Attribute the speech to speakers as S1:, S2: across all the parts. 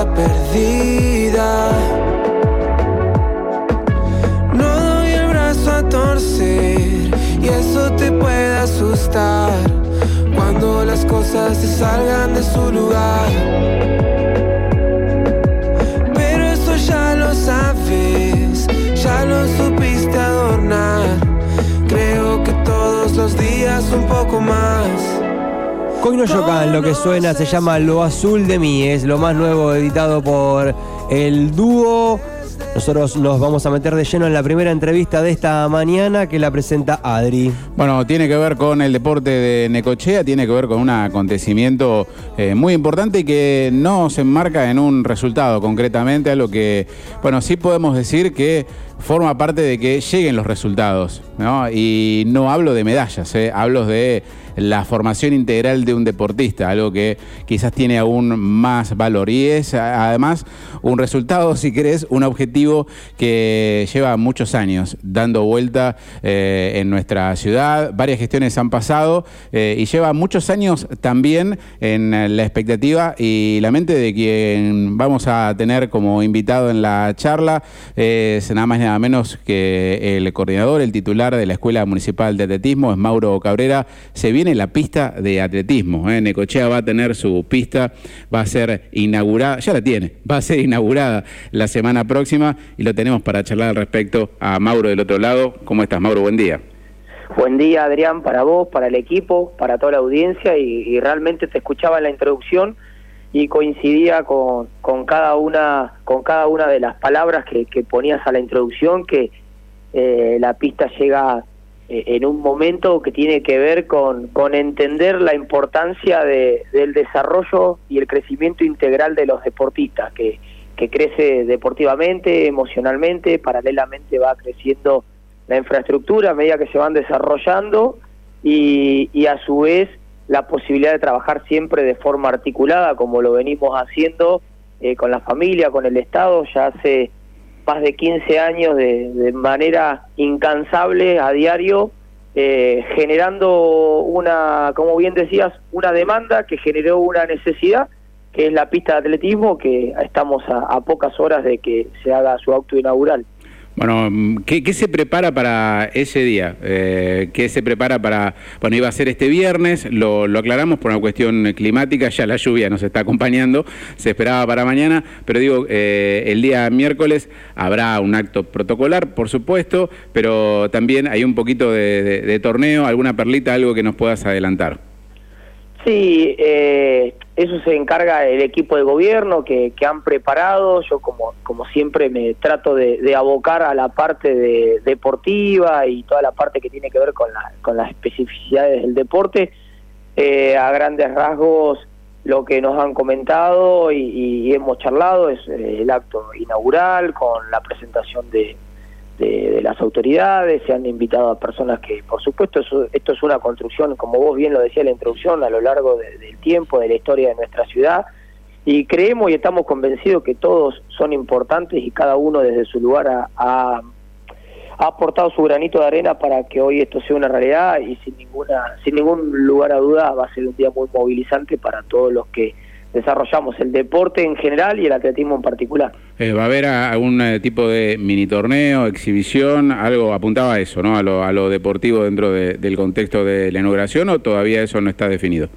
S1: perdida. No doy el brazo a torcer y eso te puede asustar cuando las cosas se salgan de su lugar. Pero eso ya lo sabes, ya lo supiste adornar. Creo que todos los días un poco más.
S2: Coino Yocan, lo que suena se llama Lo Azul de mí, es lo más nuevo editado por el dúo. Nosotros nos vamos a meter de lleno en la primera entrevista de esta mañana que la presenta Adri.
S3: Bueno, tiene que ver con el deporte de Necochea, tiene que ver con un acontecimiento eh, muy importante y que no se enmarca en un resultado concretamente, a lo que, bueno, sí podemos decir que forma parte de que lleguen los resultados, ¿no? Y no hablo de medallas, ¿eh? hablo de la formación integral de un deportista, algo que quizás tiene aún más valor. Y es además un resultado, si querés, un objetivo que lleva muchos años dando vuelta eh, en nuestra ciudad. Varias gestiones han pasado eh, y lleva muchos años también en la expectativa y la mente de quien vamos a tener como invitado en la charla es nada más y nada menos que el coordinador, el titular de la Escuela Municipal de Atletismo, es Mauro Cabrera. Se viene la pista de atletismo. ¿eh? Necochea va a tener su pista, va a ser inaugurada, ya la tiene, va a ser inaugurada la semana próxima y lo tenemos para charlar al respecto a Mauro del otro lado. ¿Cómo estás, Mauro? Buen día.
S4: Buen día, Adrián, para vos, para el equipo, para toda la audiencia y, realmente te escuchaba en la introducción y coincidía con, cada una con cada una de las palabras que, ponías a la introducción que eh, la pista llega en un momento que tiene que ver con, con entender la importancia de, del desarrollo y el crecimiento integral de los deportistas, que, que crece deportivamente, emocionalmente, paralelamente va creciendo la infraestructura a medida que se van desarrollando y, y a su vez la posibilidad de trabajar siempre de forma articulada, como lo venimos haciendo eh, con la familia, con el Estado, ya hace más de 15 años de, manera incansable a diario, eh, generando una, como bien decías, una demanda que generó una necesidad, que es la pista de atletismo, que estamos a pocas horas de que se haga su auto inaugural.
S3: Bueno, ¿qué, se prepara para ese día? Eh, ¿Qué se prepara para, bueno, iba a ser este viernes, lo, aclaramos por una cuestión climática, ya la lluvia nos está acompañando, se esperaba para mañana, pero digo, eh, el día miércoles habrá un acto protocolar, por supuesto, pero también hay un poquito de torneo, alguna perlita, algo que nos puedas adelantar.
S4: Sí, eh, eso se encarga el equipo de gobierno que, han preparado. Yo, como, como siempre, me trato de, abocar a la parte de, deportiva y toda la parte que tiene que ver con, la, con las especificidades del deporte. Eh, a grandes rasgos, lo que nos han comentado y, y hemos charlado es eh, el acto inaugural con la presentación de, de, las autoridades, se han invitado a personas que, por supuesto, esto es una construcción, como vos bien lo decía en la introducción, a lo largo del tiempo, de la historia de nuestra ciudad, y creemos y estamos convencidos que todos son importantes y cada uno desde su lugar ha, ha, aportado su granito de arena para que hoy esto sea una realidad y sin ninguna sin ningún lugar a duda va a ser un día muy movilizante para todos los que desarrollamos el deporte en general y el atletismo en particular.
S3: Eh, ¿Va a haber algún eh, tipo de mini torneo, exhibición? Algo apuntaba a eso, ¿no? A lo, a lo deportivo dentro del contexto de la inauguración o todavía eso no está definido?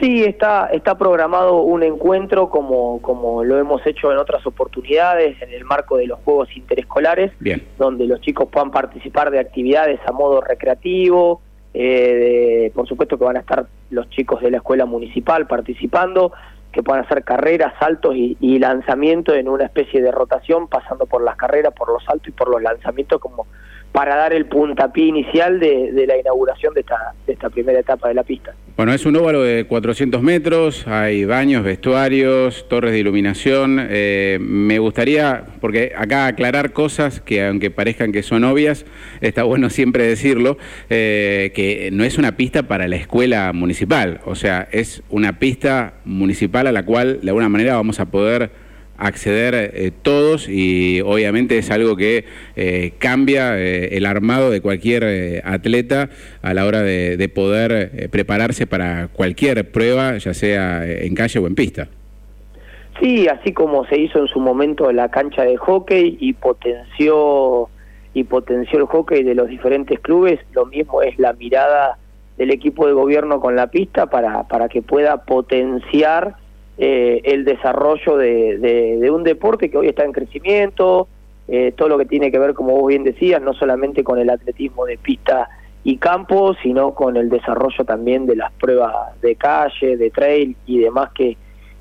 S4: Sí, está, está programado un encuentro como, como lo hemos hecho en otras oportunidades en el marco de los Juegos Interescolares,
S3: Bien.
S4: donde los chicos puedan participar de actividades a modo recreativo, eh, por supuesto que van a estar los chicos de la escuela municipal participando, que puedan hacer carreras, saltos y, y lanzamientos en una especie de rotación, pasando por las carreras, por los saltos y por los lanzamientos como para dar el puntapié inicial de, la inauguración de esta, primera etapa de la pista.
S3: Bueno, es un óvalo de 400 metros, hay baños, vestuarios, torres de iluminación. Eh, me gustaría, porque acá aclarar cosas que aunque parezcan que son obvias, está bueno siempre decirlo, eh, que no es una pista para la escuela municipal, o sea, es una pista municipal a la cual de alguna manera vamos a poder acceder eh, todos y obviamente es algo que eh, cambia eh, el armado de cualquier atleta a la hora de, poder prepararse para cualquier prueba, ya sea en calle o en pista.
S4: Sí, así como se hizo en su momento en la cancha de hockey y potenció y potenció el hockey de los diferentes clubes, lo mismo es la mirada del equipo de gobierno con la pista para, para que pueda potenciar eh, el desarrollo de, un deporte que hoy está en crecimiento, eh, todo lo que tiene que ver, como vos bien decías, no solamente con el atletismo de pista y campo, sino con el desarrollo también de las pruebas de calle, de trail y demás que,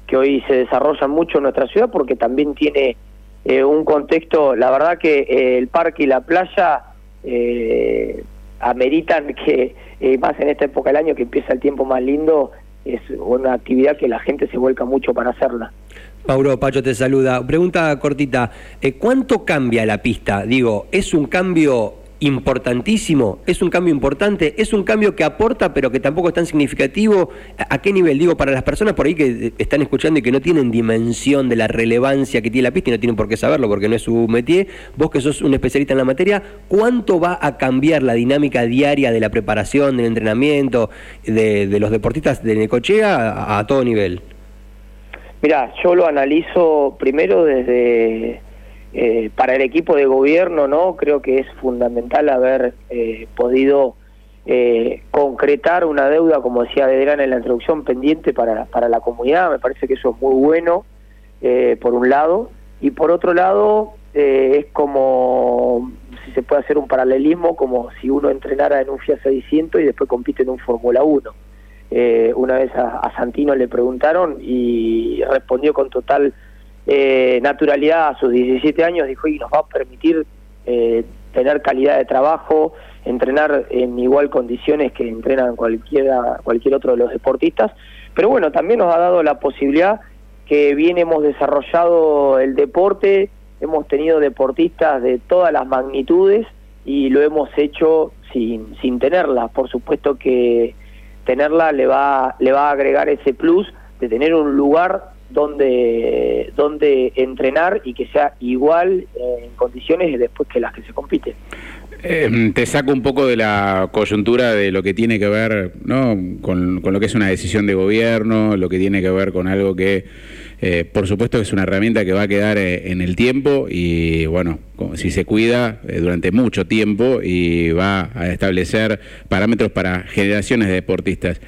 S4: que hoy se desarrollan mucho en nuestra ciudad porque también tiene eh, un contexto, la verdad que eh, el parque y la playa ameritan que más en esta época del año que empieza el tiempo más lindo, es una actividad que la gente se vuelca mucho para hacerla.
S2: Mauro Pacho te saluda. Pregunta cortita, ¿cuánto cambia la pista? Digo, ¿es un cambio importantísimo, es un cambio importante, es un cambio que aporta pero que tampoco es tan significativo. ¿A qué nivel? Digo, para las personas por ahí que están escuchando y que no tienen dimensión de la relevancia que tiene la pista y no tienen por qué saberlo porque no es su métier, vos que sos un especialista en la materia, ¿cuánto va a cambiar la dinámica diaria de la preparación, del entrenamiento, de, los deportistas de Necochea a todo nivel?
S4: Mira, yo lo analizo primero desde eh, para el equipo de gobierno, ¿no? Creo que es fundamental haber eh, podido eh, concretar una deuda, como decía Adrián en la introducción, pendiente para, para la comunidad. Me parece que eso es muy bueno, por un lado. Y por otro lado, es como, si se puede hacer un paralelismo, como si uno entrenara en un Fiat 600 y después compite en un Fórmula 1. una vez a Santino le preguntaron y respondió con total eh, naturalidad a sus 17 años, dijo, y nos va a permitir eh, tener calidad de trabajo, entrenar en igual condiciones que entrenan cualquiera, cualquier otro de los deportistas, pero bueno, también nos ha dado la posibilidad que bien hemos desarrollado el deporte, hemos tenido deportistas de todas las magnitudes y lo hemos hecho sin, sin tenerla. Por supuesto que tenerla le va, le va a agregar ese plus de tener un lugar donde, donde entrenar y que sea igual eh, en condiciones después que las que se compiten.
S3: Eh, te saco un poco de la coyuntura de lo que tiene que ver ¿no? con, lo que es una decisión de gobierno, lo que tiene que ver con algo que, eh, por supuesto, es una herramienta que va a quedar en el tiempo y, bueno, si se cuida durante mucho tiempo y va a establecer parámetros para generaciones de deportistas.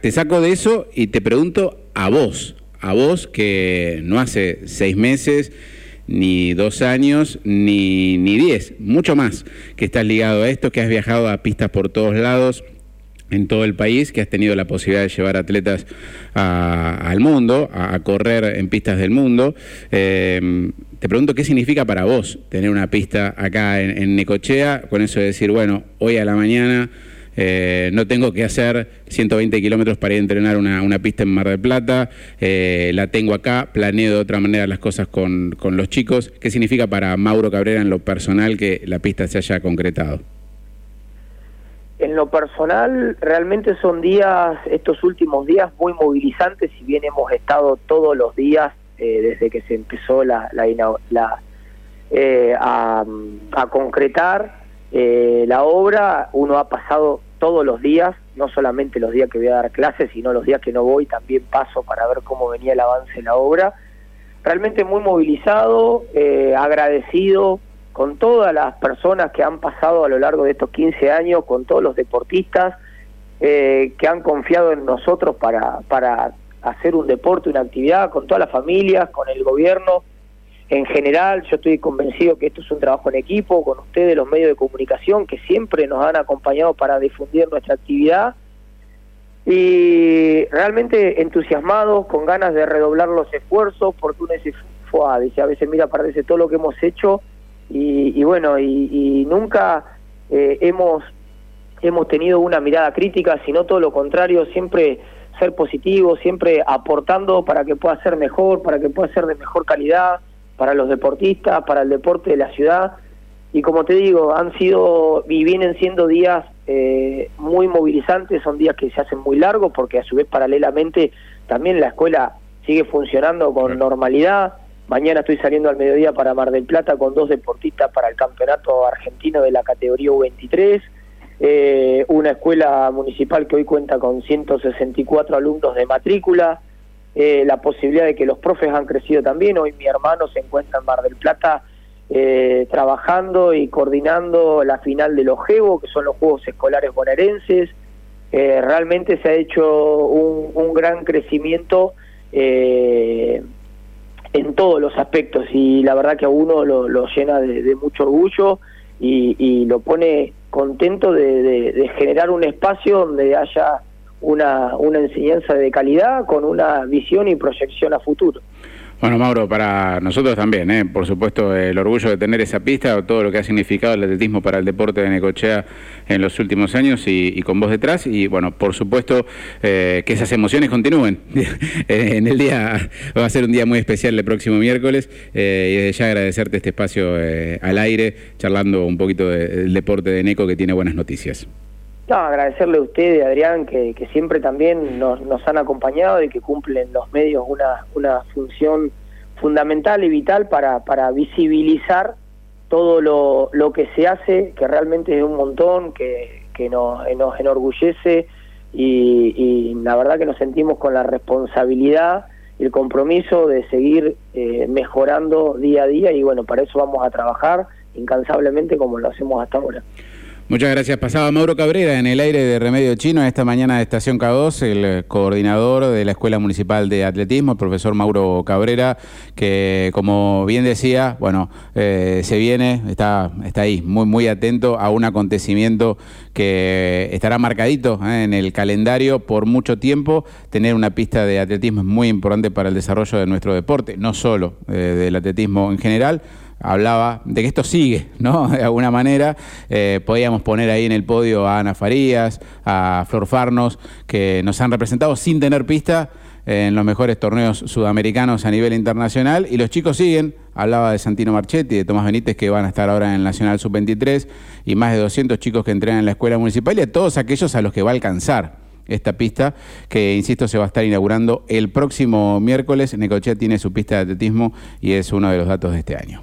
S3: te saco de eso y te pregunto a vos, a vos que no hace seis meses, ni dos años, ni, ni diez, mucho más, que estás ligado a esto, que has viajado a pistas por todos lados en todo el país, que has tenido la posibilidad de llevar atletas al mundo, a, correr en pistas del mundo. Em, te pregunto qué significa para vos tener una pista acá en, en Necochea, con eso de decir, bueno, hoy a la mañana eh, no tengo que hacer 120 kilómetros para ir a entrenar una, pista en Mar del Plata, eh, la tengo acá, planeo de otra manera las cosas con, con los chicos. ¿Qué significa para Mauro Cabrera en lo personal que la pista se haya concretado?
S4: En lo personal, realmente son días, estos últimos días, muy movilizantes, si bien hemos estado todos los días eh, desde que se empezó la, la, la a, a concretar eh, la obra uno ha pasado todos los días, no solamente los días que voy a dar clases, sino los días que no voy, también paso para ver cómo venía el avance de la obra. Realmente muy movilizado, eh, agradecido con todas las personas que han pasado a lo largo de estos 15 años, con todos los deportistas eh, que han confiado en nosotros para, para hacer un deporte, una actividad, con todas las familias, con el gobierno en general, yo estoy convencido que esto es un trabajo en equipo, con ustedes, los medios de comunicación, que siempre nos han acompañado para difundir nuestra actividad. Y realmente entusiasmados, con ganas de redoblar los esfuerzos, porque uno dice, dice, a veces mira, parece todo lo que hemos hecho, y, bueno, y, nunca eh, hemos, hemos tenido una mirada crítica, sino todo lo contrario, siempre ser positivo, siempre aportando para que pueda ser mejor, para que pueda ser de mejor calidad para los deportistas, para el deporte de la ciudad. Y como te digo, han sido y vienen siendo días eh, muy movilizantes, son días que se hacen muy largos porque a su vez paralelamente también la escuela sigue funcionando con normalidad. Mañana estoy saliendo al mediodía para Mar del Plata con dos deportistas para el campeonato argentino de la categoría U23. Eh, una escuela municipal que hoy cuenta con 164 alumnos de matrícula eh, la posibilidad de que los profes han crecido también. Hoy mi hermano se encuentra en Mar del Plata eh, trabajando y coordinando la final de los GEVO, que son los Juegos Escolares Bonaerenses. Eh, realmente se ha hecho un, gran crecimiento en todos los aspectos y la verdad que a uno lo, llena de, mucho orgullo y, lo pone contento de generar un espacio donde haya una, una enseñanza de calidad con una visión y proyección a futuro.
S3: Bueno, Mauro, para nosotros también, ¿eh? por supuesto, el orgullo de tener esa pista, todo lo que ha significado el atletismo para el deporte de Necochea en los últimos años y, con vos detrás. Y bueno, por supuesto, eh, que esas emociones continúen. en el día, va a ser un día muy especial el próximo miércoles eh, y desde ya agradecerte este espacio al aire, charlando un poquito del deporte de Neco que tiene buenas noticias.
S4: Agradecerle a usted, Adrián, que, siempre también nos, han acompañado y que cumplen los medios una, una función fundamental y vital para, visibilizar todo lo, lo que se hace, que realmente es un montón, que, que nos, nos enorgullece y, la verdad que nos sentimos con la responsabilidad y el compromiso de seguir eh, mejorando día a día y bueno, para eso vamos a trabajar incansablemente como lo hacemos hasta ahora.
S3: Muchas gracias. Pasaba Mauro Cabrera en el aire de Remedio Chino esta mañana de Estación K2, el coordinador de la Escuela Municipal de Atletismo, el profesor Mauro Cabrera, que como bien decía, bueno, eh, se viene, está, está ahí, muy, muy atento a un acontecimiento que estará marcadito eh, en el calendario por mucho tiempo. Tener una pista de atletismo es muy importante para el desarrollo de nuestro deporte, no solo eh, del atletismo en general hablaba de que esto sigue, ¿no? De alguna manera, eh, podíamos poner ahí en el podio a Ana Farías, a Flor Farnos, que nos han representado sin tener pista en los mejores torneos sudamericanos a nivel internacional. Y los chicos siguen, hablaba de Santino Marchetti, de Tomás Benítez, que van a estar ahora en el Nacional Sub-23, y más de 200 chicos que entrenan en la escuela municipal, y a todos aquellos a los que va a alcanzar esta pista que, insisto, se va a estar inaugurando el próximo miércoles. Necochea tiene su pista de atletismo y es uno de los datos de este año.